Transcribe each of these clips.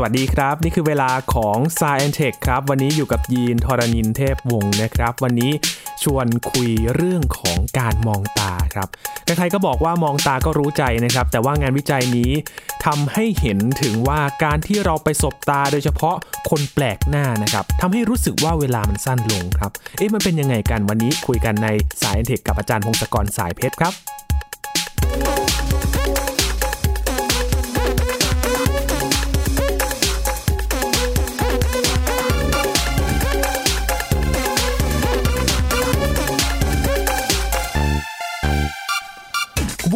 สวัสดีครับ นี่คือเวลาของ s ายแอนเทคครับ วันนี้อยู่กับยีนทรณินเทพวงศ์นะครับ วันนี้ชวนคุยเรื่องของการมองตาครับใครๆก็บอกว่ามองตาก็รู้ใจนะครับ แต่ว่างานวิจัยนี้ทำให้เห็นถึงว่าการที่เราไปสบตาโดยเฉพาะคนแปลกหน้านะครับทำให้รู้สึกว่าเวลามันสั้นลงครับ เอ๊ะมันเป็นยังไงกันวันนี้คุยกันในสายแอนเทคกับอาจารย์พงศกรสายเพชรครับ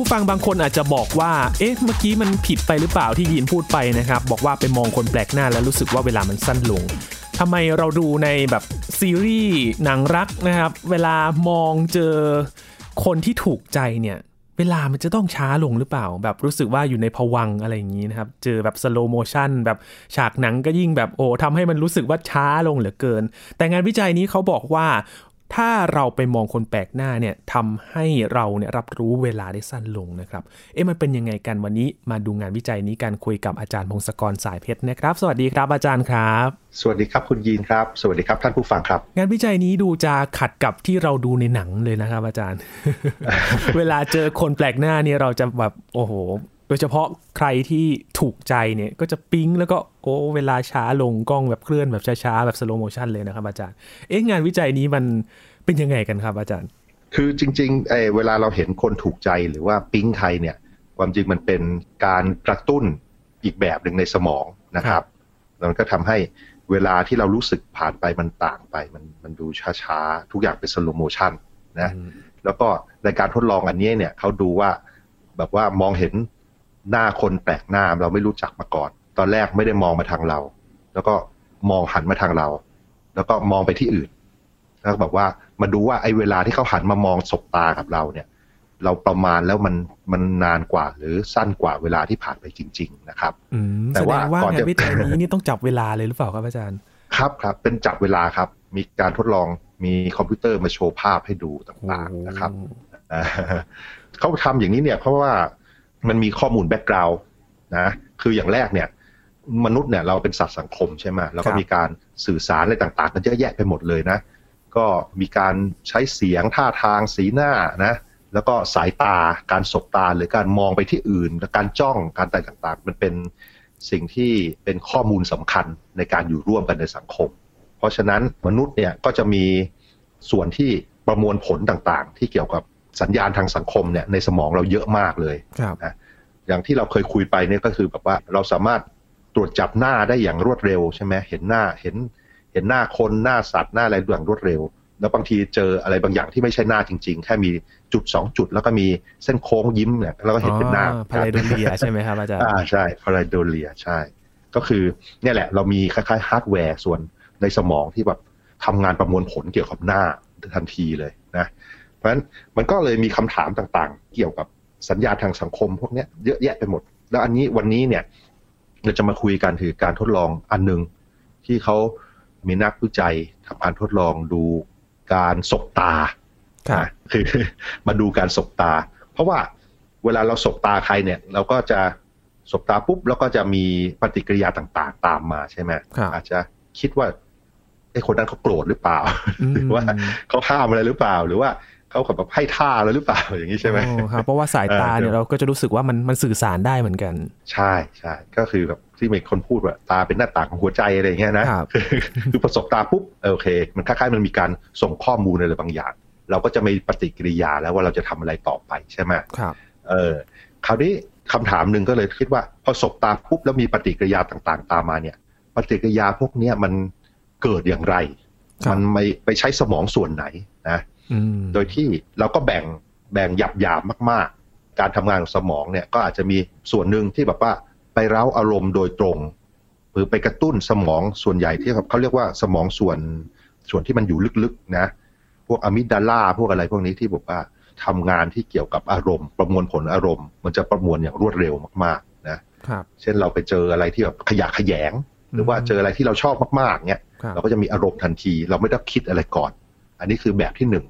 ผู้ฟังบางคนอาจจะบอกว่า เอ๊ะ เมื่อกี้มันผิดไปหรือเปล่าที่ยีนพูดไปนะครับ บอกว่าไปมองคนแปลกหน้าแล้วรู้สึกว่าเวลามันสั้นลงทำไมเราดูในแบบซีรีส์หนังรักนะครับ เวลามองเจอคนที่ถูกใจเนี่ย เวลามันจะต้องช้าลงหรือเปล่า แบบรู้สึกว่าอยู่ในภวังค์อะไรอย่างนี้นะครับ เจอแบบ slow motion แบบฉากหนังก็ยิ่งแบบโอ้ทำให้มันรู้สึกว่าช้าลงเหลือเกิน แต่งานวิจัยนี้เขาบอกว่า ถ้าเราไปมองคนแปลกหน้าเนี่ยทำให้เราเนี่ยรับรู้เวลาได้สั้นลงนะครับ เอ๊ะมันเป็นยังไงกันวันนี้มาดูงานวิจัยนี้กันคุยกับอาจารย์พงศกรสายเพชรนะครับ สวัสดีครับอาจารย์ครับ สวัสดีครับคุณยีนครับ สวัสดีครับท่านผู้ฟังครับ งานวิจัยนี้ดูจะขัดกับที่เราดูในหนังเลยนะครับ อาจารย์ เวลาเจอคนแปลกหน้าเนี่ยเราจะแบบโอ้โหโดยเฉพาะใครที่ถูกใจเนี่ยก็จะปิ๊งแล้วก็โอ้เวลาช้าลงกล้องแบบเคลื่อนแบบช้าๆ แบบ slow motion เลยนะครับอาจารย์ เอ๊ะงานวิจัยนี้มันเป็นยังไงกันครับอาจารย์ คือจริงๆเออเวลาเราเห็นคนถูกใจหรือว่าปิ๊งใครเนี่ย ความจริงมันเป็นการกระตุ้นอีกแบบหนึ่งในสมองนะครับแล้วมันก็ทำให้เวลาที่เรารู้สึกผ่านไปมันต่างไป มันมันดูช้าๆ ทุกอย่างเป็น slow motion นะแล้วก็ในการทดลองอันนี้เนี่ยเขาดูว่าแบบว่ามองเห็น หน้าคนแปลกหน้าเราไม่รู้จักมาก่อน ตอนแรกไม่ได้มองมาทางเรา แล้วก็มองหันมาทางเรา แล้วก็มองไปที่อื่น แล้วบอกว่ามาดูว่าไอ้เวลาที่เขาหันมามองสบตากับเราเนี่ย เราประมาณแล้วมันมันนานกว่า หรือสั้นกว่าเวลาที่ผ่านไปจริง ๆ นะครับอืมแต่แสดว่างว่าก่อนงาจะนวิจัยนี้นี่ต้องจับเวลาเลยหรือเปล่าครับอาจารย์ ครับครับเป็นจับเวลาครับ มีการทดลองมีคอมพิวเตอร์มาโชว์ภาพให้ดูต่างๆนะครับอ่าเขาทำอย่างนี้เนี่ยเพราะว่า มันมีข้อมูลแบ็กกราวน์นะคืออย่างแรกเนี่ย มนุษย์เนี่ยเราเป็นสัตว์สังคมใช่ไหมแล้วก็ครับมีการสื่อสารอะไรต่างๆ กันเยอะแยะไปหมดเลยนะ ก็มีการใช้เสียงท่าทางสีหน้านะแล้วก็สายตาการสบตาหรือการมองไปที่อื่นและการจ้องการอะไรต่างๆ มันเป็นสิ่งที่เป็นข้อมูลสำคัญในการอยู่ร่วมกันในสังคม เพราะฉะนั้นมนุษย์เนี่ยก็จะมีส่วนที่ประมวลผลต่างๆ ที่เกี่ยวกับ สัญญาณทางสังคมเนี่ยในสมองเราเยอะมากเลยครับอย่างที่เราเคยคุยไปเนี่ยก็คือแบบว่าเราสามารถตรวจจับหน้าได้อย่างรวดเร็วใช่ไหมเห็นหน้าเห็นเห็นหน้าคนหน้าสัตว์หน้าอะไรอย่างรวดเร็ว แล้วบางทีเจออะไรบางอย่างที่ไม่ใช่หน้าจริง ๆ แค่มีจุดสองจุด แล้วก็มีเส้นโค้งยิ้มเนี่ยแล้วก็เห็นเป็นหน้า pareidolia ใช่ไหมครับอาจารย์อ่าใช่ pareidolia ใช่ ก็คือเนี่ยแหละ เรามีคล้ายๆฮาร์ดแวร์ส่วนในสมองที่แบบทำงานประมวลผลเกี่ยวกับหน้าทันทีเลยนะ เพราะฉะนั้นมันก็เลยมีคำถามต่างๆ เกี่ยวกับสัญญาณทางสังคมพวกเนี้ยเยอะแยะไปหมด แล้วอันนี้วันนี้เนี่ยเราจะมาคุยกันถึงการทดลองอันหนึ่งที่เขามีนักวิจัยทำการทดลองดูการสบตาครับนะคือมาดูการสบตา เพราะว่าเวลาเราสบตาใครเนี่ย เราก็จะสบตาปุ๊บแล้วก็จะมีปฏิกิริยาต่างๆ ตามมาใช่ไหมครับอาจจะคิดว่าไอ้คนนั้นเขาโกรธหรือเปล่าอืมหรือว่าเขาห้ามอะไรหรือเปล่า หรือว่า เขาแบบให้ท่าแล้วหรือเปล่าอย่างนี้ใช่ไหมโอ้ครับเพราะว่าสายตาเนี่ยเออเราก็จะรู้สึกว่ามันมันสื่อสารได้เหมือนกัน ใช่ใช่ก็คือแบบที่มีคนพูดว่าตาเป็นหน้าต่างของหัวใจอะไรอย่างเงี้ยนะครับคือคือพอสบตาปุ๊บเออโอเค มันคล้ายๆมันมีการส่งข้อมูลอะไรบางอย่าง เราก็จะมีปฏิกิริยาแล้วว่าเราจะทำอะไรต่อไปใช่ไหมครับเออคราวนี้คำถามหนึ่งก็เลยคิดว่าพอสบตาปุ๊บแล้วมีปฏิกิริยาต่างๆ ตามมาเนี่ย ปฏิกิริยาพวกเนี้ยมันเกิดอย่างไรครับมันไม่ไปใช้สมองส่วนไหนนะอืม โดยที่เราก็แบ่งแบ่งหยับหยาบๆมาก ๆ การทำงานของสมองเนี่ยก็อาจจะมีส่วนหนึ่งที่แบบว่าไปเร้าอารมณ์โดยตรง หรือไปกระตุ้นสมองส่วนใหญ่ที่เขาเรียกว่าสมองส่วนส่วนที่มันอยู่ลึกๆนะ พวกอะมิกดาลาพวกอะไรพวกนี้ที่บอกว่าทำงานที่เกี่ยวกับอารมณ์ ประมวลผลอารมณ์ มันจะประมวลอย่างรวดเร็วมากๆนะครับเช่นเราไปเจออะไรที่แบบขยะแขยง หรือว่าเจออะไรที่เราชอบมากๆเนี่ยครับเราก็จะมีอารมณ์ทันที เราไม่ต้องคิดอะไรก่อน อันนี้คือแบบที่หนึ่ง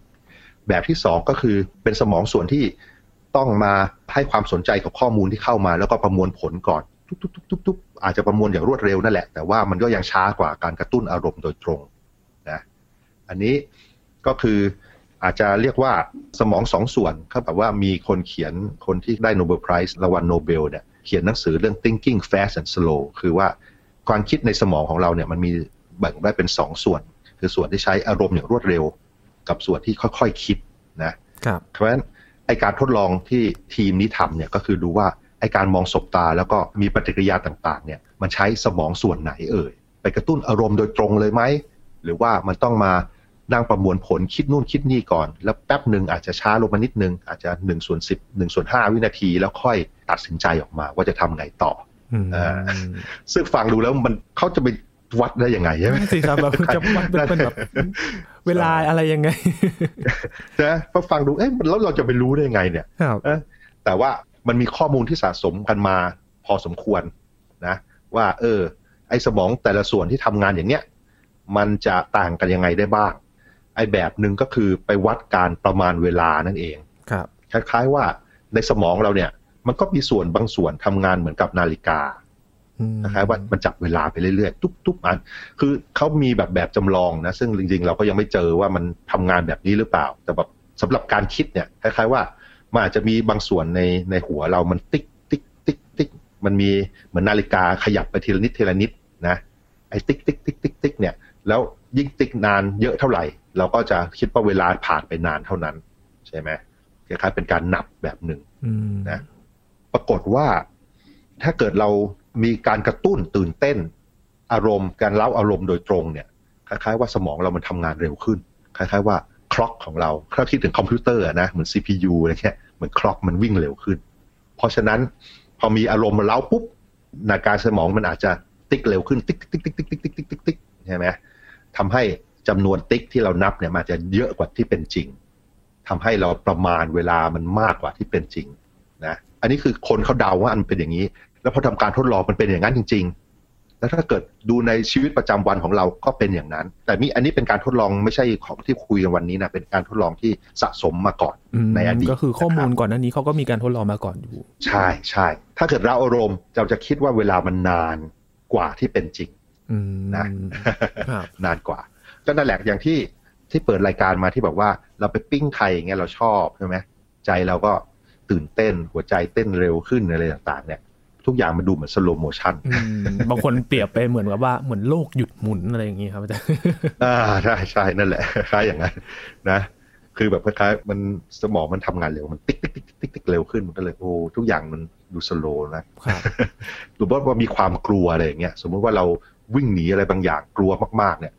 แบบที่สองก็คือเป็นสมองส่วนที่ต้องมาให้ความสนใจกับข้อมูลที่เข้ามา แล้วก็ประมวลผลก่อนตุ๊บตุ๊บตุ๊บตุ๊บตุ๊บอาจจะประมวลอย่างรวดเร็วนั่นแหละ แต่ว่ามันก็ยังช้ากว่าการกระตุ้นอารมณ์โดยตรงนะอันนี้ก็คืออาจจะเรียกว่าสมองสองส่วนเขาแบบว่ามีคนเขียนคนที่ได้ Nobel Prize รางวัลโนเบลเนี่ยเขียนหนังสือเรื่อง thinking fast and slow คือว่าความคิดในสมองของเราเนี่ยมันมีแบ่งได้เป็นสองส่วน คือส่วนที่ใช้อารมณ์อย่างรวดเร็ว กับส่วนที่ค่อยๆคิดนะครับเพราะฉะนั้นไอการทดลองที่ทีมนี้ทำเนี่ยก็คือดูว่าไอการมองสบตาแล้วก็มีปฏิกิริยาต่างๆเนี่ยมันใช้สมองส่วนไหนเอ่ยไปกระตุ้นอารมณ์โดยตรงเลยไหมหรือว่ามันต้องมานั่งประมวลผลคิดนู่นคิดนี่ก่อน แล้วแป๊บหนึ่งอาจจะช้าลงมานิดนึง อาจจะหนึ่งส่วนสิบหนึ่งส่วนห้าวินาที แล้วค่อยตัดสินใจออกมาว่าจะทำไงต่ออืมอ่าซึ่งฟังดูแล้วมันเขาจะไป วัดได้ยังไงใช่ไหมสิครับแบบจะวัดเป็นแบบเวลาอะไรยังไงนะพอฟังดูเอ๊ะแล้วเราจะไปรู้ได้ยังไงเนี่ยครับเอ๊ะแต่ว่ามันมีข้อมูลที่สะสมกันมาพอสมควรนะ ว่า เออ ไอ้สมองแต่ละส่วนที่ทำงานอย่างเนี้ยมันจะต่างกันยังไงได้บ้าง ไอ้แบบหนึ่งก็คือไปวัดการประมาณเวลานั่นเองครับคล้ายๆว่าในสมองเราเนี่ย มันก็มีส่วนบางส่วนทำงานเหมือนกับนาฬิกา อืมคล้ายๆว่ามันจับเวลาไปเรื่อยๆ ทุกๆอันคือเขามีแบบแบบจำลองนะซึ่งจริงๆ เราก็ยังไม่เจอว่ามันทำงานแบบนี้หรือเปล่า แต่แบบสำหรับการคิดเนี่ยคล้ายๆว่ามันอาจจะมีบางส่วนในในหัวเรามันติ๊กติ๊กติ๊กติ๊กมันมีเหมือนนาฬิกาขยับไปทีละนิดทีละนิดนะไอ้ติ๊กติ๊กติ๊กติ๊กติ๊กเนี่ยแล้วยิ่งติ๊กนานเยอะเท่าไหร่ เราก็จะคิดว่าเวลาผ่านไปนานเท่านั้น ใช่ไหมคล้ายๆเป็นการนับแบบหนึ่งอืมนะปรากฏว่าถ้าเกิดเรา มีการกระตุ้นตื่นเต้น อารมณ์การเร้าอารมณ์โดยตรงเนี่ยคล้ายๆว่าสมองเรามันทำงานเร็วขึ้น คล้ายๆว่า clock ของเราถ้าคิดถึงคอมพิวเตอร์นะเหมือน CPU อะไรเงี้ยเหมือน clock มันวิ่งเร็วขึ้น เพราะฉะนั้นพอมีอารมณ์มาเร้าปุ๊บนาฬิกาสมองมันอาจจะติ๊กเร็วขึ้นติ๊กติ๊กติ๊กติ๊กติ๊กติ๊กติ๊กติ๊กติ๊กใช่ไหมทำให้จำนวนติ๊กที่เรานับเนี่ยมันจะเยอะกว่าที่เป็นจริงทำให้เราประมาณเวลามันมากกว่าที่เป็นจริงนะอันนี้คือคนเขาเดาว่ามันเป็นอย่างนี้ แล้วพอทำการทดลองมันเป็นอย่างนั้นจริง ๆ แล้วถ้าเกิดดูในชีวิตประจำวันของเราก็เป็นอย่างนั้น แต่นี่อันนี้เป็นการทดลองไม่ใช่ของที่คุยกันวันนี้นะเป็นการทดลองที่สะสมมาก่อนอืมในอดีตก็คือข้อมูลนะครับก่อนหน้านี้เขาก็มีการทดลองมาก่อนอยู่ ใช่ใช่ถ้าเกิดเราอารมณ์เราจะคิดว่าเวลามันนานกว่าที่เป็นจริงอืมนะครับนานกว่า ก็นั่นแหละอย่างที่ที่เปิดรายการมาที่แบบว่าเราไปปิ้งใครอย่างเงี้ยเราชอบใช่ไหมใจเราก็ตื่นเต้นหัวใจเต้นเร็วขึ้นอะไรต่าง ๆ เนี่ย ทุกอย่างมันดูเหมือน slow motion อืมบางคนเปรียบไปเหมือนกับว่าเหมือนโลกหยุดหมุนอะไรอย่างงี้ครับอาจารย์อ่าใช่ใช่นั่นแหละคล้ายอย่างนั้นนะคือแบบคล้ายๆมันสมองมันทำงานเร็วมันติ๊กติ๊กติ๊กติ๊กติ๊กเร็วขึ้นมันก็เลยโอ้ทุกอย่างมันดู slow นะครับหรือว่ามีความกลัวอะไรอย่างเงี้ยสมมุติว่าเราวิ่งหนีอะไรบางอย่างกลัวมากๆเนี่ย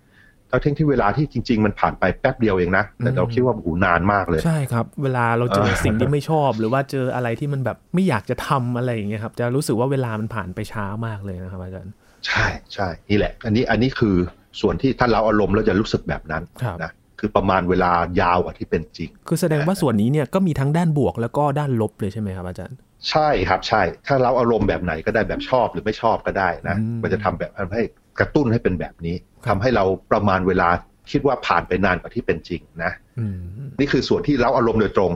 ทั้งที่เวลาที่จริง ๆ มันผ่านไปแป๊บเดียวเองนะ แต่เราคิดว่าโอ้โหนานมากเลย ใช่ครับ เวลาเราเจอเออสิ่งที่ไม่ชอบ หรือว่าเจออะไรที่มันแบบไม่อยากจะทำอะไรอย่างเงี้ยครับจะรู้สึกว่าเวลามันผ่านไปช้ามากเลยนะครับอาจารย์ใช่ใช่นี่แหละ อันนี้อันนี้คือส่วนที่ถ้าเราอารมณ์แล้วจะรู้สึกแบบนั้นครับนะคือประมาณเวลายาวกว่าที่เป็นจริง คือแสดงว่าส่วนนี้เนี่ยก็มีทั้งด้านบวกแล้วก็ด้านลบเลยใช่ไหมครับอาจารย์ ใช่ครับใช่ ถ้าเราอารมณ์แบบไหนก็ได้แบบชอบหรือไม่ชอบก็ได้นะอืมมันจะทำแบบทำให้กระตุ้นให้เป็นแบบนี้ครั ทำบให้เราประมาณเวลาคิดว่าผ่านไปนานกว่าที่เป็นจริงนะอืมนี่คือส่วนที่เราอารมณ์โดยตรง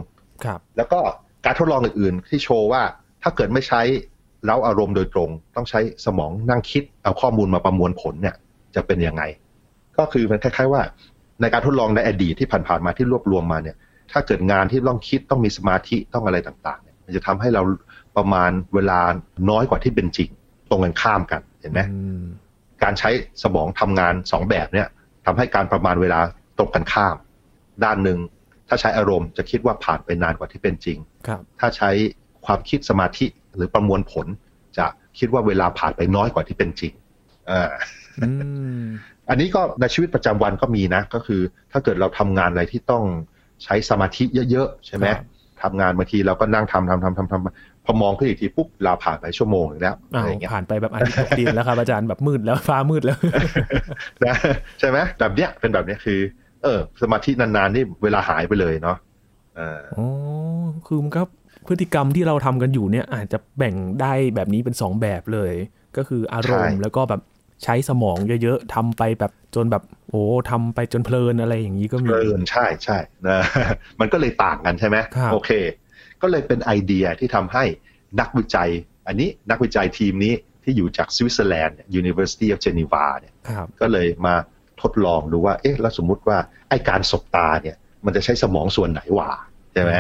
ครับ แล้วก็การทดลองอื่นๆ ที่โชว์ว่าถ้าเกิดไม่ใช้เล้าอารมณ์โดยตรง ต้องใช้สมองนั่งคิดเอาข้อมูลมาประมวลผลเนี่ย จะเป็นยังไง ก็คือมันคล้ายๆว่า ในการทดลองในอดีตที่ผ่านๆมาที่รวบรวมมาเนี่ย ถ้าเกิดงานที่ต้องคิดต้องมีสมาธิต้องอะไรต่างๆเนี่ยมันจะทำให้เราประมาณเวลาน้อยกว่าที่เป็นจริง ตรงกันข้ามกันเห็นไหมอืม การใช้สมองทำงานสองแบบเนี่ยทำให้การประมาณเวลาตรงกันข้าม ด้านหนึ่งถ้าใช้อารมณ์จะคิดว่าผ่านไปนานกว่าที่เป็นจริงครับถ้าใช้ความคิดสมาธิหรือประมวลผล จะคิดว่าเวลาผ่านไปน้อยกว่าที่เป็นจริงอ่าอืมอันนี้ก็ในชีวิตประจำวันก็มีนะ ก็คือถ้าเกิดเราทำงานอะไรที่ต้องใช้สมาธิเยอะๆใช่ไหมครับทำงานบางทีเราก็นั่งทำทำทำทำทำ พอมองขึ้นอีกทีปุ๊บเวลาผ่านไปชั่วโมงหนึ่งแล้วอ้าอะไรวอย่างเงี้ยผ่านไปแบบอาทิตย์ตกดินแล้วครับอาจารย์แบบมืดแล้วฟ้ามืดแล้วนะใช่ไหมแบบเนี้ยเป็นแบบเนี้ยคือ เออ สมาธินานๆนี่เวลาหายไปเลยเนาะเอออ๋อคือมันก็พฤติกรรมที่เราทำกันอยู่เนี่ย อาจจะแบ่งได้แบบนี้เป็นสองแบบเลย ก็คืออารมณ์แล้วก็แบบใช้สมองเยอะๆทำไปแบบจนแบบโอ้ทำไปจนเพลินอะไรอย่างนี้ก็มีเพลินใช่ใช่นะมันก็เลยต่างกันใช่ไหมครับโอเค ก็เลยเป็นไอเดียที่ทำให้นักวิจัย อันนี้นักวิจัยทีมนี้ที่อยู่จากสวิตเซอร์แลนด์ University of Geneva เนี่ยครับก็เลยมาทดลองดูว่า เอ๊ะ แล้วสมมุติว่าไอการสบตาเนี่ย มันจะใช้สมองส่วนไหนวะใช่ไหม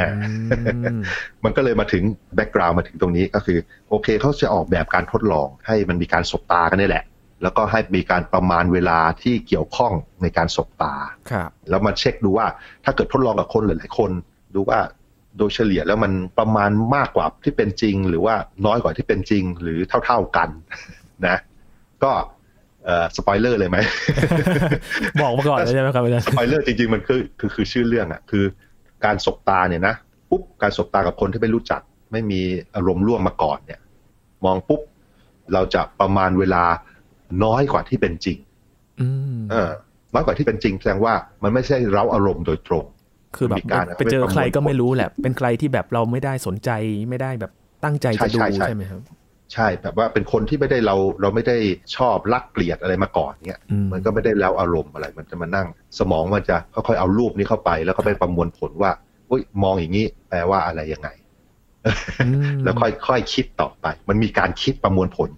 อืมมันก็เลยมาถึงแบ็กกราว n d มาถึงตรงนี้ก็คือ โอเคเขาจะออกแบบการทดลองให้มันมีการสบตากันนี่แหละ แล้วก็ให้มีการประมาณเวลาที่เกี่ยวข้องในการสบตาครับแล้วมาเช็คดูว่าถ้าเกิดทดลองกับคนหลายๆคน ดูว่า โดยเฉลี่ยแล้วมันประมาณมากกว่าที่เป็นจริง หรือว่าน้อยกว่าที่เป็นจริง หรือเท่า ๆกันนะ ก็เอ่อสปอยเลอร์เลยไหมบอกมาก่อนเลยใช่ไหมครับอาจารย์สปอยเลอร์จริงๆมันคือคือคือชื่อเรื่องอะคือการสบตาเนี่ยนะปุ๊บการสบตากับคนที่ไม่รู้จัก ไม่มีอารมณ์ร่วมมาก่อนเนี่ย มองปุ๊บเราจะประมาณเวลาน้อยกว่าที่เป็นจริง อืมเออน้อยกว่าที่เป็นจริงแสดงว่ามันไม่ใช่เร้าอารมณ์โดยตรง คือแบบมีการไปเจอใครก็ประมวลผลไม่รู้แหละ เป็นใครที่แบบเราไม่ได้สนใจไม่ได้แบบตั้งใจจะดูใช่ใช่ใช่ใช่ไหมครับใช่แบบว่าเป็นคนที่ไม่ได้เราเราไม่ได้ชอบรักเกลียดอะไรมาก่อนเนี่ยอืมมันก็ไม่ได้แล้วอารมณ์อะไร มันจะมานั่ง สมองมันจะค่อยๆเอารูปนี้เข้าไป แล้วก็ไปประมวลผลว่าอุ้ยมองอย่างนี้แปลว่าอะไรยังไงอืมแล้วค่อยๆคิดต่อไป มันมีการคิดประมวลผล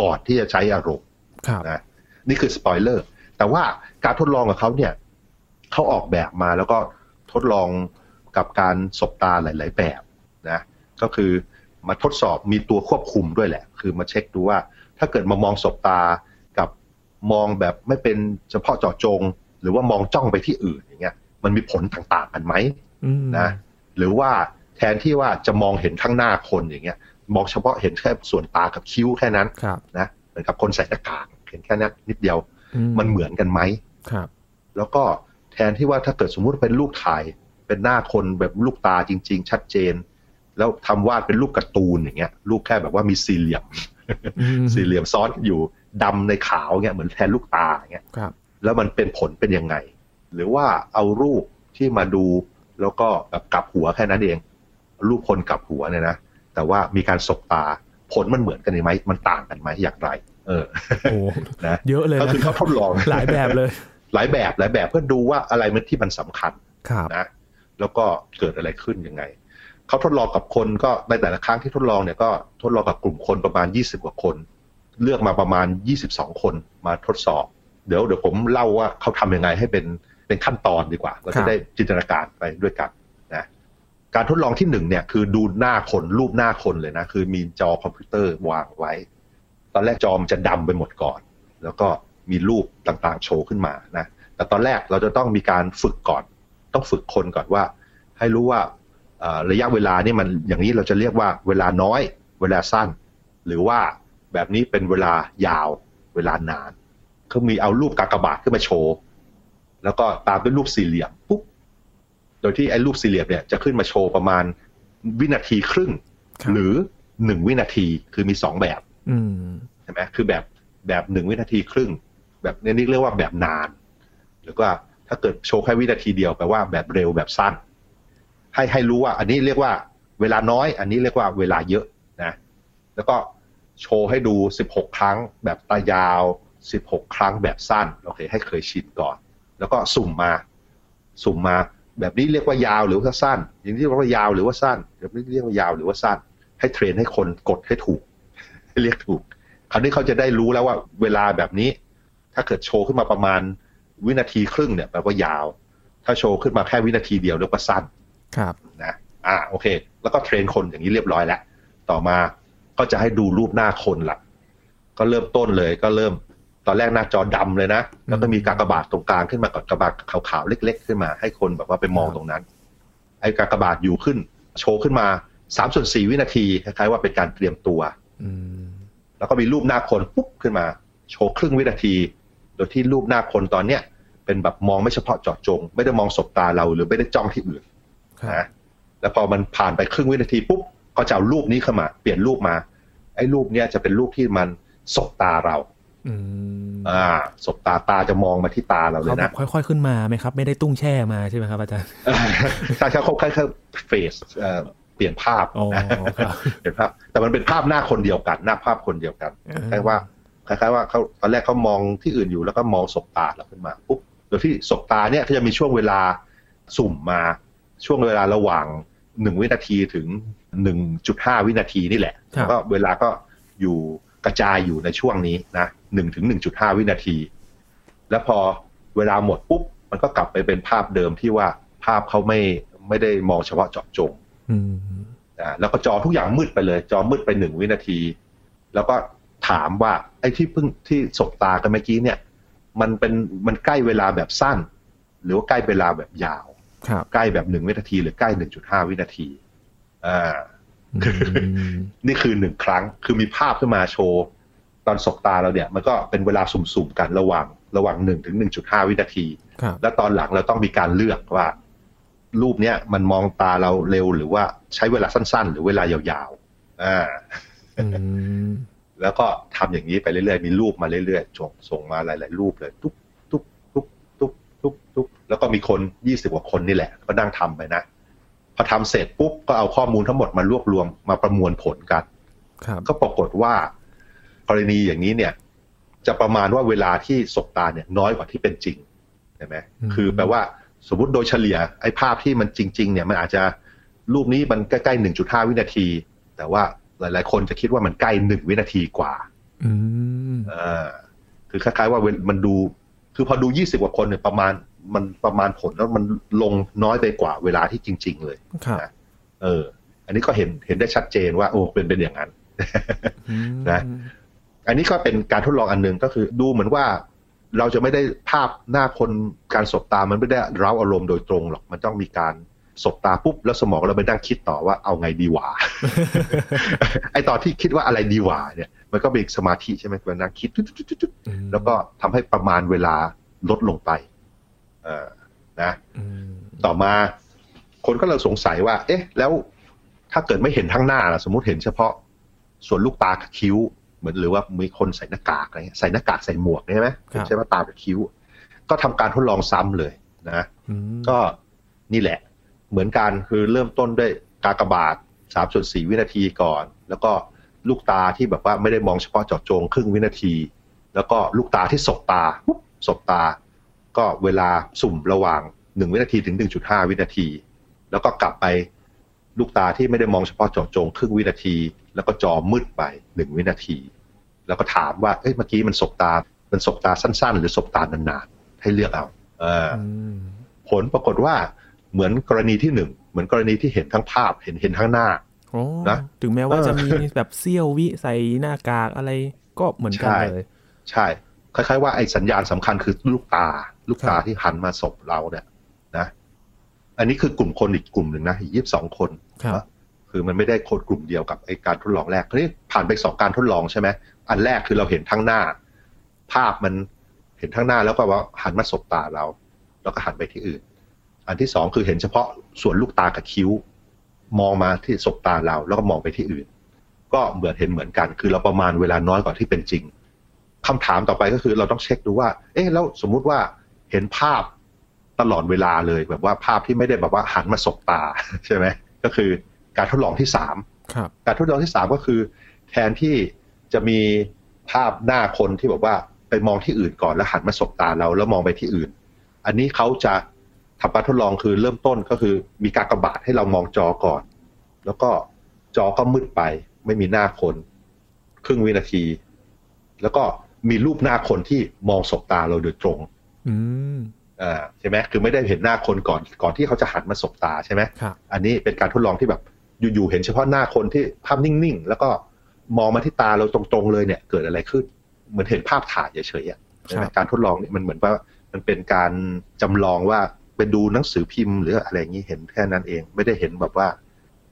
ก่อนที่จะใช้อารมณ์ครับนะนี่คือสปอยเลอร์แต่ว่าการทดลองกับเขาเนี่ยเขาออกแบบมาแล้วก็ ทดลองกับการสบตาหลาย ๆ แบบนะก็คือมาทดสอบมีตัวควบคุมด้วยแหละ คือมาเช็คดูว่า ถ้าเกิดมามองสบตากับมองแบบไม่เป็นเฉพาะเจาะจง หรือว่ามองจ้องไปที่อื่นอย่างเงี้ยมันมีผลต่างๆกันไหมอืมนะหรือว่าแทนที่ว่าจะมองเห็นข้างหน้าคนอย่างเงี้ยมองเฉพาะเห็นแค่ส่วนตากับคิ้วแค่นั้นครับนะเหมือนกับคนใส่หน้ากากเห็นแค่นั้นนิดเดียวอืมันเหมือนกันไหมครับ แล้วก็ แทนที่ว่าถ้าเกิดสมมุติเป็นรูปถ่าย เป็นหน้าคนแบบลูกตาจริง ๆ ชัดเจน แล้วทำวาดเป็นรูปการ์ตูนอย่างเงี้ยรูปแค่แบบว่ามีสี่เหลี่ยมอืมสี่เหลี่ยมซ้อนอยู่ดำในขาวเงี้ยเหมือนแทนลูกตาอย่างเงี้ยครับแล้วมันเป็นผลเป็นยังไง หรือว่าเอารูปที่มาดูแล้วก็แบบกลับหัวแค่นั้นเอง รูปคนกลับหัวเนี่ยนะแต่ว่ามีการสบตาผลมันเหมือนกันไหมมันต่างกันไหมอย่างไร เออโอ้นะเยอะเลยก็นะคือเขาทดลองหลายแบบเลย หลายแบบหลายแบบเพื่อดูว่าอะไรมันที่มันสำคัญครับนะแล้วก็เกิดอะไรขึ้นยังไงเขาทดลองกับคนก็ในแต่ละครั้งที่ทดลองเนี่ยก็ทดลองกับกลุ่มคนประมาณ 20 กว่าคน เลือกมาประมาณ 22 คนมาทดสอบ เดี๋ยวเดี๋ยวผมเล่าว่าเขาทำยังไงให้เป็นเป็นขั้นตอนดีกว่าเราครัจะบได้จินตนาการไปด้วยกันนะการทดลองที่หนึ่งเนี่ยคือดูหน้าคนรูปหน้าคนเลยนะคือมีจอคอมพิวเตอร์วางไว้ ตอนแรกจอมนจะดำไปหมดก่อน แล้วก็ มีรูปต่างๆ โชว์ขึ้นมานะแต่ตอนแรกเราจะต้องมีการฝึกก่อน ต้องฝึกคนก่อนว่า ให้รู้ว่าเอ่อระยะเวลานี่มันอย่างนี้เราจะเรียกว่าเวลาน้อย เวลาสั้น หรือว่าแบบนี้เป็นเวลายาว เวลานานเขามีเอารูปกากบาทขึ้นมาโชว์ แล้วก็ตามด้วยรูปสี่เหลี่ยมปุ๊บโดยที่ไอ้รูปสี่เหลี่ยมเนี่ยจะขึ้นมาโชว์ประมาณวินาทีครึ่งครับหรือหนึ่งวินาทีคือมีสองแบบอืมใช่ไหมคือแบบแบบหนึ่งวินาทีครึ่ง แบบนี้เรียกว่าแบบนาน หรือว่าถ้าเกิดโชว์แค่วินาทีเดียวแปลว่าแบบเร็วแบบสั้น ให้ให้รู้ว่า อันนี้เรียกว่าเวลาน้อย อันนี้เรียกว่าเวลาเยอะนะ แล้วก็โชว์ให้ดู 16 ครั้งแบบตายาว 16 ครั้งแบบสั้นโอเคให้เคยชินก่อน แล้วก็สุ่มมา สุ่มมาแบบนี้เรียกว่ายาวหรือว่าสั้น อย่างนี้เรียกว่ายาวหรือว่าสั้นแบบนี้เรียกว่ายาวหรือว่าสั้น ให้เทรนให้คนกดให้ถูก ให้เรียกถูก คราวนี้เขาจะได้รู้แล้วว่าเวลาแบบนี้ ถ้าเกิดโชว์ขึ้นมาประมาณวินาทีครึ่งเนี่ยแปลว่ายาว ถ้าโชว์ขึ้นมาแค่วินาทีเดียวเรียกว่าสั้นครับนะอ่าโอเค แล้วก็เทรนคนอย่างนี้เรียบร้อยแล้ว ต่อมาก็จะให้ดูรูปหน้าคนละก็เริ่มต้นเลยก็เริ่มตอนแรกหน้าจอดำเลยนะ แล้วก็มีกากบาทตรงกลางขึ้นมากับกากบาทขาวๆเล็ก ๆ ขึ้นมา ให้คนแบบว่าไปมองตรงนั้น ไอ้กากบาทอยู่ขึ้น โชว์ขึ้นมาสามส่วนสี่วินาทีคล้ายๆว่าเป็นการเตรียมตัวอืมแล้วก็มีรูปหน้าคนปุ๊บขึ้นมา โชว์ครึ่งวินาที โดยที่รูปหน้าคนตอนเนี้ยเป็นแบบมองไม่เฉพาะเจาะจง ไม่ได้มองสบตาเราหรือไม่ได้จ้องที่อื่นครับนะแล้วพอมันผ่านไปครึ่งวินาทีปุ๊บก็จะเอารูปนี้เข้ามา เปลี่ยนรูปมา ไอ้รูปเนี้ยจะเป็นรูปที่มันสบตาเราอืมอ่าสบตาตาจะมองมาที่ตาเราเลเขายแบนะบค่อย ๆ ขึ้นมาไหมครับ ไม่ได้ตุ้งแช่มาใช่ไหมครับอาจารย์ใช่ใช่เขาค่อยๆเฟสเอ่อเปลี่ยนภาพอ๋อนะครับเปลี่ยนภาพ แต่มันเป็นภาพหน้าคนเดียวกัน หน้าภาพคนเดียวกันอ่าคล้ายๆว่า คล้ายๆว่าเขาตอนแรกเขามองที่อื่นอยู่แล้วก็มองสบตาเราขึ้นมาปุ๊บโดยที่สบตาเนี่ยก็จะมีช่วงเวลาสุ่มมาช่วงเวลาระหว่างหนึ่งวินาทีถึงหนึ่งจุดห้าวินาทีนี่แหละครับแล้วก็เวลาก็อยู่กระจายอยู่ในช่วงนี้นะหนึ่งถึงหนึ่งจุดห้าวินาที แล้วพอเวลาหมดปุ๊บมันก็กลับไปเป็นภาพเดิมที่ว่าภาพเขาไม่ไม่ได้มองเฉพาะเจาะจงอืมอ่าแล้วก็จอทุกอย่างมืดไปเลย จอมืดไปหนึ่งวินาที แล้วก็ ถามว่าไอ้ที่เพิ่งที่สบตากันเมื่อกี้เนี่ย มันเป็นมันใกล้เวลาแบบสั้น หรือว่าใกล้เวลาแบบยาวครับใกล้แบบหนึ่งวินาที หรือใกล้หนึ่งจุดห้าวินาทีอ่าอืมนี่คือหนึ่งครั้งคือมีภาพขึ้นมาโชว์ ตอนสบตาเราเนี่ย มันก็เป็นเวลาสุ่มๆกันระหว่างระหว่างหนึ่งถึงหนึ่งจุดห้าวินาทีครับแล้วตอนหลังเราต้องมีการเลือกว่า รูปเนี้ยมันมองตาเราเร็วหรือว่าใช้เวลาสั้น ๆ หรือเวลายาวๆอ่าอืม แล้วก็ทำอย่างนี้ไปเรื่อยๆ มีรูปมาเรื่อยๆส่งส่งมาหลาย ๆ รูปเลยตุ๊บตุ๊บตุ๊บตุ๊บตุ๊บตุ๊บแล้วก็มีคนยี่สิบกว่าคนนี่แหละ ก็นั่งทำไปนะพอทำเสร็จปุ๊บก็เอาข้อมูลทั้งหมดมารวบรวมมาประมวลผลกันครับก็ปรากฏว่ากรณีอย่างนี้เนี่ย จะประมาณว่าเวลาที่สบตาเนี่ยน้อยกว่าที่เป็นจริงใช่ไหมอืมคือแปลว่าสมมติโดยเฉลี่ยไอ้ภาพที่มันจริง ๆ เนี่ยมันอาจจะรูปนี้มันใกล้ๆหนึ่งจุดห้าวินาที แต่ว่า หลาย ๆ คนจะคิดว่ามันใกล้หนึ่งวินาทีกว่าอืมอ่าคือคล้าย ๆ ว่าเวลมันดู คือพอดูยี่สิบกว่าคนเนี่ยประมาณมันประมาณผลแล้วมันลงน้อยไปกว่าเวลาที่จริง ๆ เลยครับนะเออ อันนี้ก็เห็นเห็นได้ชัดเจนว่า โอ้เป็นเป็นอย่างนั้นอืมนะ อันนี้ก็เป็นการทดลองอันหนึ่งก็คือดูเหมือนว่าเราจะไม่ได้ภาพหน้าคนการสบตา มันไม่ได้เร้าอารมณ์โดยตรงหรอก มันต้องมีการ สบตาปุ๊บแล้วสมองเราไปนั่งคิดต่อว่าเอาไงดีหวาไอตอนที่คิดว่าอะไรดีหวาเนี่ย มันก็เป็นสมาธิใช่ไหมมันนั่งคิดจุดๆๆๆอืมแล้วก็ทำให้ประมาณเวลาลดลงไป เออนะอืมต่อมา คนก็เลยสงสัยว่า เอ๊ะ แล้วถ้าเกิดไม่เห็นทั้งหน้าล่ะสมมติเห็นเฉพาะ ส่วนลูกตากับคิ้ว เหมือนหรือว่ามีคนใส่หน้ากากอะไรเงี้ยใส่หน้ากากใส่หมวกใช่ไหมใช่ไหมตากับคิ้ว ก็ทำการทดลองซ้ำเลยนะอืมก็นี่แหละ เหมือนกันคือเริ่มต้นด้วยกากบาทสามส่วนสี่วินาทีก่อน แล้วก็ลูกตาที่แบบว่าไม่ได้มองเฉพาะเจาะจงครึ่งวินาที แล้วก็ลูกตาที่สบตาปุ๊บสบตา ก็เวลาสุ่มระหว่างหนึ่งวินาทีถึงหนึ่งจุดห้าวินาที แล้วก็กลับไปลูกตาที่ไม่ได้มองเฉพาะเจาะจงครึ่งวินาที แล้วก็จอมืดไปหนึ่งวินาที แล้วก็ถามว่าเอ้ยเมื่อกี้มันสบตา มันสบตาสั้น ๆ หรือสบตานานๆให้เลือกเอาเอออืมผลปรากฏว่า เหมือนกรณีที่หนึ่งเหมือนกรณีที่เห็นทั้งภาพเห็นเห็นทั้งหน้าโอ้นะถึงแม้ว่าเออจะมีแบบเซี่ยววิใส่หน้ากากอะไรก็เหมือนกันใช่เลย ใช่ คล้ายๆว่าไอ้สัญญาณสำคัญคือลูกตา ลูกตาครับที่หันมาศพเราเนี่ยนะ อันนี้คือกลุ่มคนอีกกลุ่มหนึ่งนะอีกยี่สิบสองคนครับนะคือมันไม่ได้โคดกลุ่มเดียวกับไอ้การทดลองแรกทีนี้ผ่านไปสองการทดลองใช่ไหมอันแรกคือเราเห็นทั้งหน้า ภาพมันเห็นทั้งหน้าแล้วก็ว่าหันมาสบตาเรา แล้วก็หันไปที่อื่น อันที่สองคือเห็นเฉพาะส่วนลูกตากับคิ้ว มองมาที่สบตาเราแล้วก็มองไปที่อื่น ก็เหมือนเห็นเหมือนกัน คือเราประมาณเวลาน้อยกว่าที่เป็นจริงคำถามต่อไปก็คือเราต้องเช็คดูว่า เอ๊ะแล้วสมมุติว่าเห็นภาพตลอดเวลาเลยแบบว่าภาพที่ไม่ได้แบบว่าหันมาสบตาใช่ไหมก็คือการทดลองที่สามครับการทดลองที่สามก็คือ แทนที่จะมีภาพหน้าคนที่แบบว่าไปมองที่อื่นก่อนแล้วหันมาสบตาเราแล้วมองไปที่อื่น อันนี้เขาจะ ทำการทดลองคือเริ่มต้นก็คือมีการกระบาดให้เรามองจอก่อน แล้วก็จอก็มืดไป ไม่มีหน้าคน ครึ่งวินาที แล้วก็มีรูปหน้าคนที่มองสบตาเราโดยตรง อืมอ่าใช่ไหมคือไม่ได้เห็นหน้าคนก่อน ก่อนที่เขาจะหันมาสบตาใช่ไหมครับอันนี้เป็นการทดลองที่แบบอยู่ๆเห็นเฉพาะหน้าคนที่ภาพนิ่งๆ แล้วก็มองมาที่ตาเราตรงๆเลยเนี่ย เกิดอะไรขึ้น เหมือนเห็นภาพถ่ายเฉยๆอะใช่ไหมครับการทดลองเนี่ยมันเหมือนว่ามันเป็นการจำลองว่า เป็นดูหนังสือพิมพ์หรืออะไรอย่างนี้เห็นแค่นั้นเอง ไม่ได้เห็นแบบว่า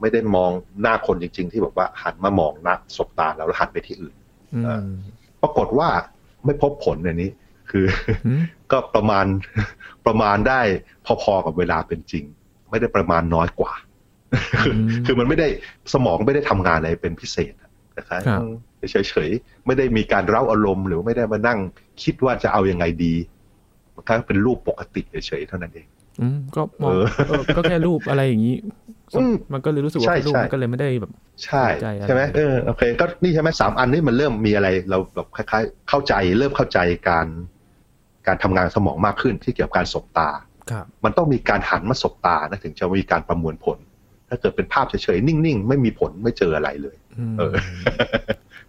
ไม่ได้มองหน้าคนจริง ๆ ที่แบบว่าหันมามองหน้าสบตาเราแล้วหันไปที่อื่นอืมอ่าปรากฏว่าไม่พบผลในนี้ คืออืมก็ประมาณประมาณได้พอๆกับเวลาเป็นจริง ไม่ได้ประมาณน้อยกว่า คือคือมันไม่ได้สมองไม่ได้ทำงานอะไรเป็นพิเศษอะนะครับครับเฉยๆไม่ได้มีการเร้าอารมณ์ หรือไม่ได้มานั่งคิดว่าจะเอายังไงดีมันแค่เป็นรูปปกติเฉยๆเท่านั้นเอง อืมก็มองเออเออก็แค่รูปอะไรอย่างนี้อืมมันก็เลยรู้สึกว่าใช่เป็นรูปใช่มันก็เลยไม่ได้แบบ ใช่สนใจอะไรใช่ไหมเออโอเค ก็นี่ใช่ไหมสามอันนี้มันเริ่มมีอะไร เราแบบคล้ายๆ เข้าใจเริ่มเข้าใจการการทำงานสมองมากขึ้นที่เกี่ยวกับการสบตาครับมันต้องมีการหันมาสบตานะถึงจะมีการประมวลผล ถ้าเกิดเป็นภาพเฉยๆ นิ่งๆ ไม่มีผลไม่เจออะไรเลยมเออ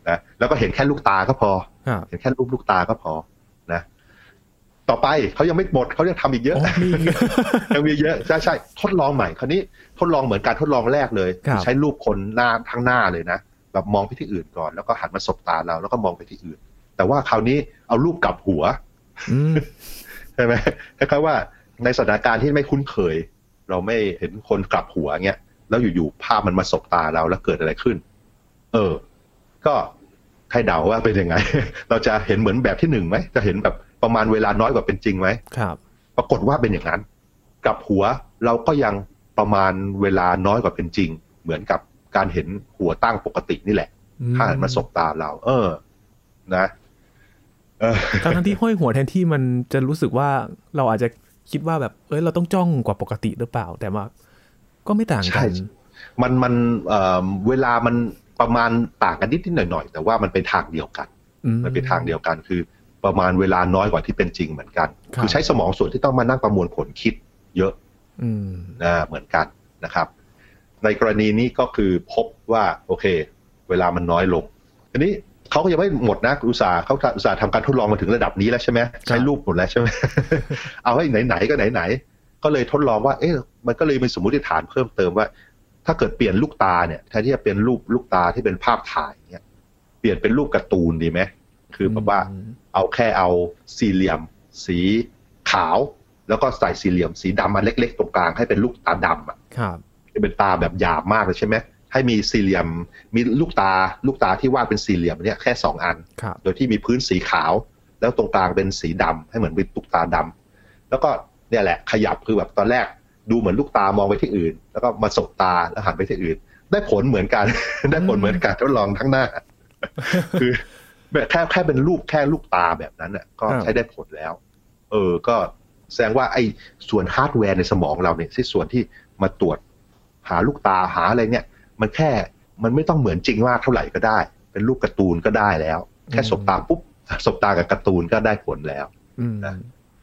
นะแล้วก็เห็นแค่ลูกตาก็พอครับเห็นแค่รูปลูกตาก็พอนะ ต่อไปเขายังไม่หมดเขายังทำอีกเยอะโอ้มีอีกยังมีเยอะใช่ใช่ทดลองใหม่คราวนี้ทดลองเหมือนการทดลองแรกเลยครับใช้รูปคนหน้าทั้งหน้าเลยนะแบบมองไปที่อื่นก่อนแล้วก็หันมาสบตาเราแล้วก็มองไปที่อื่น แต่ว่าคราวนี้เอารูปกลับหัวอืมใช่ไหมคล้ายๆว่าในสถานการณ์ที่ไม่คุ้นเคย เราไม่เห็นคนกลับหัวเงี้ยแล้วอยู่ๆภาพมันมาสบตาเราแล้วเกิดอะไรขึ้น เออ ก็ให้เดาว่าเป็นยังไง เราจะเห็นเหมือนแบบที่หนึ่งไหมจะเห็นแบบ ประมาณเวลาน้อยกว่าเป็นจริงไหมครับ ปรากฏว่าเป็นอย่างนั้นกลับหัวเราก็ยังประมาณเวลาน้อยกว่าเป็นจริง เหมือนกับการเห็นหัวตั้งปกตินี่แหละอืถ้าหันมาสบตาเรา เออ นะเออทั้งทั้งที่ห้อยหัวแทนที่มันจะรู้สึกว่าเราอาจจะคิดว่าแบบ เอ้ยเราต้องจ้องกว่าปกติหรือเปล่า แต่ว่าก็ไม่ต่างกัน มันมันเอ่อเวลามันประมาณต่างกันนิดนิดหน่อยหน่อยๆแต่ว่ามันเป็นทางเดียวกันอืมันเป็นทางเดียวกันคือ ประมาณเวลาน้อยกว่าที่เป็นจริงเหมือนกันครับคือใช้สมองส่วนที่ต้องมานั่งประมวลผลคิดเยอะอืมนะเหมือนกันนะครับ ในกรณีนี้ก็คือพบว่าโอเค เวลามันน้อยลงทีนี้เขาก็ยังไม่หมดนะอุตสาห์เขาอุตสาห์ทำการทดลองมาถึงระดับนี้แล้วใช่ไหมใช้รูปหมดแล้วใช่ไหมเอาให้ไหนๆก็ไหนๆก็เลยทดลองว่า เอ๊ะมันก็เลยมีสมมติฐานเพิ่มเติมว่า ถ้าเกิดเปลี่ยนลูกตาเนี่ยแทนที่จะเป็นรูปลูกตาที่เป็นภาพถ่ายเนี่ยเปลี่ยนเป็นรูปการ์ตูนดีไหมคือแบบว่า เอาแค่เอาสี่เหลี่ยม สีขาว แล้วก็ใส่สี่เหลี่ยมสีดำอันเล็ก ๆ ตรงกลางให้เป็นลูกตาดำอะครับจะเป็นตาแบบหยาบมากเลยใช่ไหมให้มีสี่เหลี่ยมมีลูกตาลูกตาที่วาดเป็นสี่เหลี่ยมเนี่ยแค่สองอันครับโดยที่มีพื้นสีขาว แล้วตรงกลางเป็นสีดำให้เหมือนเป็นลูกตาดำแล้วก็เนี่ยแหละขยับคือแบบตอนแรกดูเหมือนลูกตามองไปที่อื่น แล้วก็มาสบตาแล้วหันไปที่อื่น ได้ผลเหมือนกัน ได้ผลเหมือนกันทดลองทั้งหน้า คือ แบบแค่แค่เป็นรูปแค่ลูกตาแบบนั้นน่ะก็ใช้ได้ผลแล้ว เออก็แสดงว่าไอ้ส่วนฮาร์ดแวร์ในสมองเราเนี่ยที่ส่วนที่มาตรวจหาลูกตาหาอะไรเนี่ย มันแค่มันไม่ต้องเหมือนจริงมากเท่าไหร่ก็ได้ เป็นรูปการ์ตูนก็ได้แล้ว แค่สบตาปุ๊บสบตากับการ์ตูนก็ได้ผลแล้วอืมนะ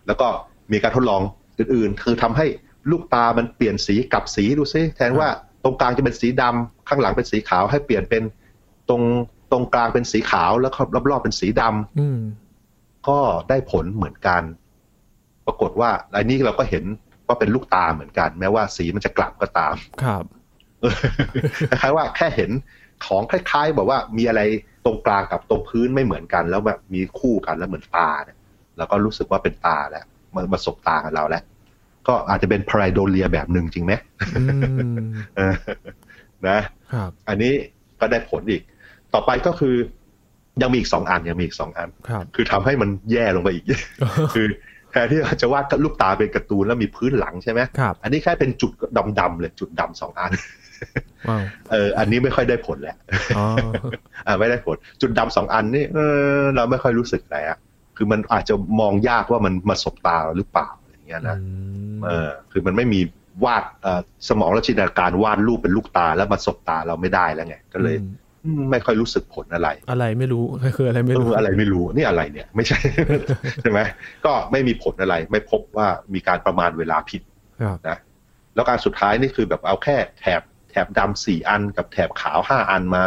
แล้วก็มีการทดลองอื่นๆ คือทำให้ลูกตามันเปลี่ยนสีกลับสีดูซิแทนว่าตรงกลางจะเป็นสีดำข้างหลังเป็นสีขาวให้เปลี่ยนเป็นตรง ตรงกลางเป็นสีขาวแล้วรอบๆเป็นสีดำอืมก็ได้ผลเหมือนกัน ปรากฏว่าอันนี้เราก็เห็นว่าเป็นลูกตาเหมือนกัน แม้ว่าสีมันจะกลับก็ตาม ครับเออคล้ายๆว่าแค่เห็นของคล้ายๆ แบบว่ามีอะไรตรงกลางกับตรงพื้นไม่เหมือนกัน แล้วแบบมีคู่กันแล้วเหมือนตาเนี่ยเราก็รู้สึกว่าเป็นตาแล้วมันมาสบตากับเราแล้ว ก็อาจจะเป็นพารายโดเลียแบบหนึ่งจริงไหมอืมเออนะ ครับ อันนี้ก็ได้ผลอีก ต่อไปก็คือยังมีอีกสองอันยังมีอีกสองอันครับคือทำให้มันแย่ลงไปอีก คือแทนที่จะวาดลูกตาเป็นการ์ตูนแล้วมีพื้นหลังใช่ไหมครับอันนี้แค่เป็นจุดดำๆเลยจุดดำสองอันว้าวเอออันนี้ไม่ค่อยได้ผลแหละอ๋ออ่าไม่ได้ผล จุดดำสองอันนี่เออเราไม่ค่อยรู้สึกอะไรอะคือมันอาจจะมองยากว่ามันมาสบตาเราหรือเปล่าอย่างเงี้ยนะอืมเออคือมันไม่มีวาดเอ่อสมองและจินตนาการวาดรูปเป็นลูกตาแล้วมาสบตาเราไม่ได้แล้วไงก็เลยอืมอืม ไม่ค่อยรู้สึกผลอะไร อะไรไม่รู้คืออะไรไม่เอรู้ออะไรไม่รู้นี่อะไรเนี่ย ไม่ใช่ใช่ไหมก็ไม่มีผลอะไร ไม่พบว่ามีการประมาณเวลาผิดครับนะแล้วการสุดท้ายนี่คือแบบเอาแค่แถบแถบดำสี่อันกับแถบขาวห้าอันมา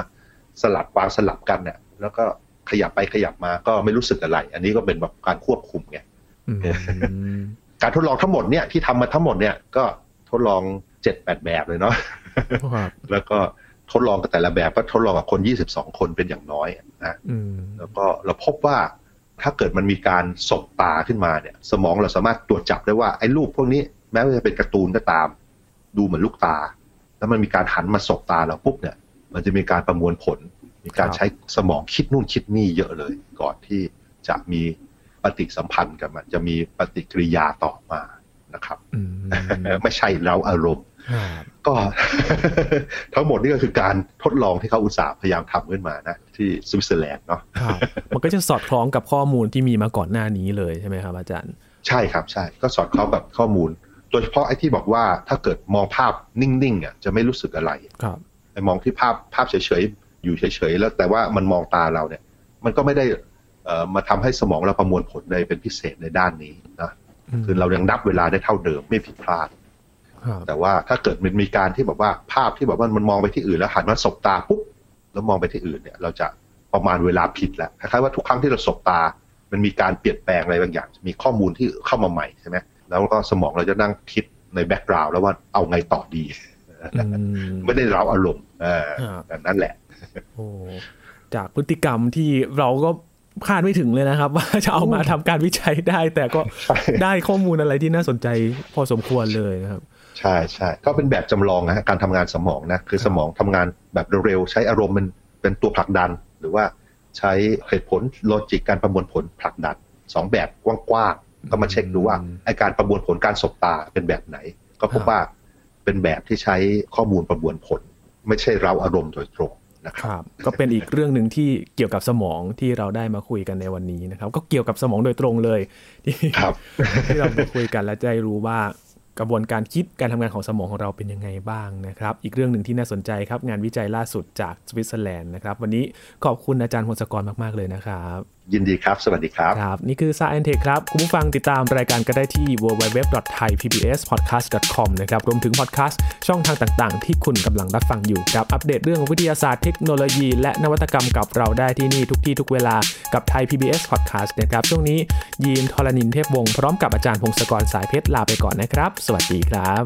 สลับวางสลับกันเนี่ยแล้วก็ขยับไปขยับมาก็ไม่รู้สึกอะไร อันนี้ก็เป็นแบบการควบคุมไงอืมการทดลองทั้งหมดเนี่ยที่ทำมาทั้งหมดเนี่ยก็ทดลองเจ็ดแปดแบบเลยเนาะครับแล้วก็ ทดลองกับแต่ละแบบก็ทดลองกับคนยี่สิบสองคนเป็นอย่างน้อยนะอืมแล้วก็เราพบว่าถ้าเกิดมันมีการสบตาขึ้นมาเนี่ย สมองเราสามารถตรวจจับได้ว่าไอ้รูปพวกนี้แม้ว่าจะเป็นการ์ตูนก็ตาม ดูเหมือนลูกตา แล้วมันมีการหันมาสบตาเราปุ๊บเนี่ย มันจะมีการประมวลผล มีการใช้สมองคิดนู่นคิดนี่เยอะเลย ก่อนที่จะมีปฏิสัมพันธ์กับมันจะมีปฏิกิริยาต่อมานะครับอืมไม่ใช่เราอารมณ์ครับ ก็ทั้งหมดนี่ก็คือการทดลองที่เขาอุตสาห์พยายามทำขึ้นมานะที่สวิตเซอร์แลนด์เนาะครับมันก็จะสอดคล้องกับข้อมูลที่มีมาก่อนหน้านี้เลยใช่ไหมครับอาจารย์ ใช่ครับใช่ก็สอดคล้องกับข้อมูล โดยเฉพาะไอ้ที่บอกว่าถ้าเกิดมองภาพนิ่งๆอะจะไม่รู้สึกอะไรครับไอ้มองที่ภาพภาพเฉยๆอยู่เฉยๆแล้วแต่ว่ามันมองตาเราเนี่ย มันก็ไม่ได้เอ่อมาทำให้สมองเราประมวลผลในเป็นพิเศษในด้านนี้นะคือเรายังนับเวลาได้เท่าเดิมไม่ผิดพลาดครับ แต่ว่าถ้าเกิดมันมีการที่แบบว่าภาพที่แบบว่ามันมองไปที่อื่นแล้วหันมาสบตาปุ๊บแล้วมองไปที่อื่นเนี่ย เราจะประมาณเวลาผิดแล้วคล้ายๆว่าทุกครั้งที่เราสบตา มันมีการเปลี่ยนแปลงอะไรบางอย่าง มีข้อมูลที่เข้ามาใหม่ใช่ไหมแล้วก็สมองเราจะนั่งคิดใน background แล้วว่าเอาไงต่อดีอืมไม่ได้เราอารมณ์เออครับแต่นั่นแหละโอ้จากพฤติกรรมที่เราก็คาดไม่ถึงเลยนะครับ ว่าจะเอามาทำการวิจัยได้ แต่ก็ใช่ได้ข้อมูลอะไรที่น่าสนใจพอสมควรเลยนะครับ ใช่ใช่ก็เป็นแบบจำลองนะฮะการทำงานสมองนะคือสมองทำงานแบบเร็วๆใช้อารมณ์มันเป็นตัวผลักดัน หรือว่าใช้เหตุผล logic การประมวลผลผลักดันสองแบบกว้างๆก็มาเช็คดูว่าอืมไอ้การประมวลผลการสบตาเป็นแบบไหน ก็พบครับว่าเป็นแบบที่ใช้ข้อมูลประมวลผล ไม่ใช่เร้าอารมณ์โดยตรงนะคครับครับก็เป็นอีกเรื่องหนึ่งที่เกี่ยวกับสมองที่เราได้มาคุยกันในวันนี้นะครับ ก็เกี่ยวกับสมองโดยตรงเลยที่ครับที่เรามาคุยกันและจะได้รู้ว่า กระบวนการคิดการทำงานของสมองของเราเป็นยังไงบ้างนะครับ อีกเรื่องหนึ่งที่น่าสนใจครับ งานวิจัยล่าสุดจากสวิตเซอร์แลนด์นะครับ วันนี้ขอบคุณอาจารย์พงศกรมาก ๆ เลยนะครับ ยินดีครับ สวัสดีครับ ครับ นี่คือ Science Tech ครับ คุณผู้ฟังติดตามรายการก็ได้ที่ www.thaipbspodcast.com นะครับ รวมถึงพอดแคสต์ช่องทางต่างๆ ที่คุณกำลังรับฟังอยู่ครับ อัปเดตเรื่องวิทยาศาสตร์เทคโนโลยี และนวัตกรรมกับเราได้ที่นี่ทุกที่ทุกเวลากับไทย PBS Podcast นะครับ ช่วงนี้ยีนทรณินเทพวงศ์พร้อมกับอาจารย์พงศกรสายเพชรลาไปก่อนนะครับ สวัสดีครับ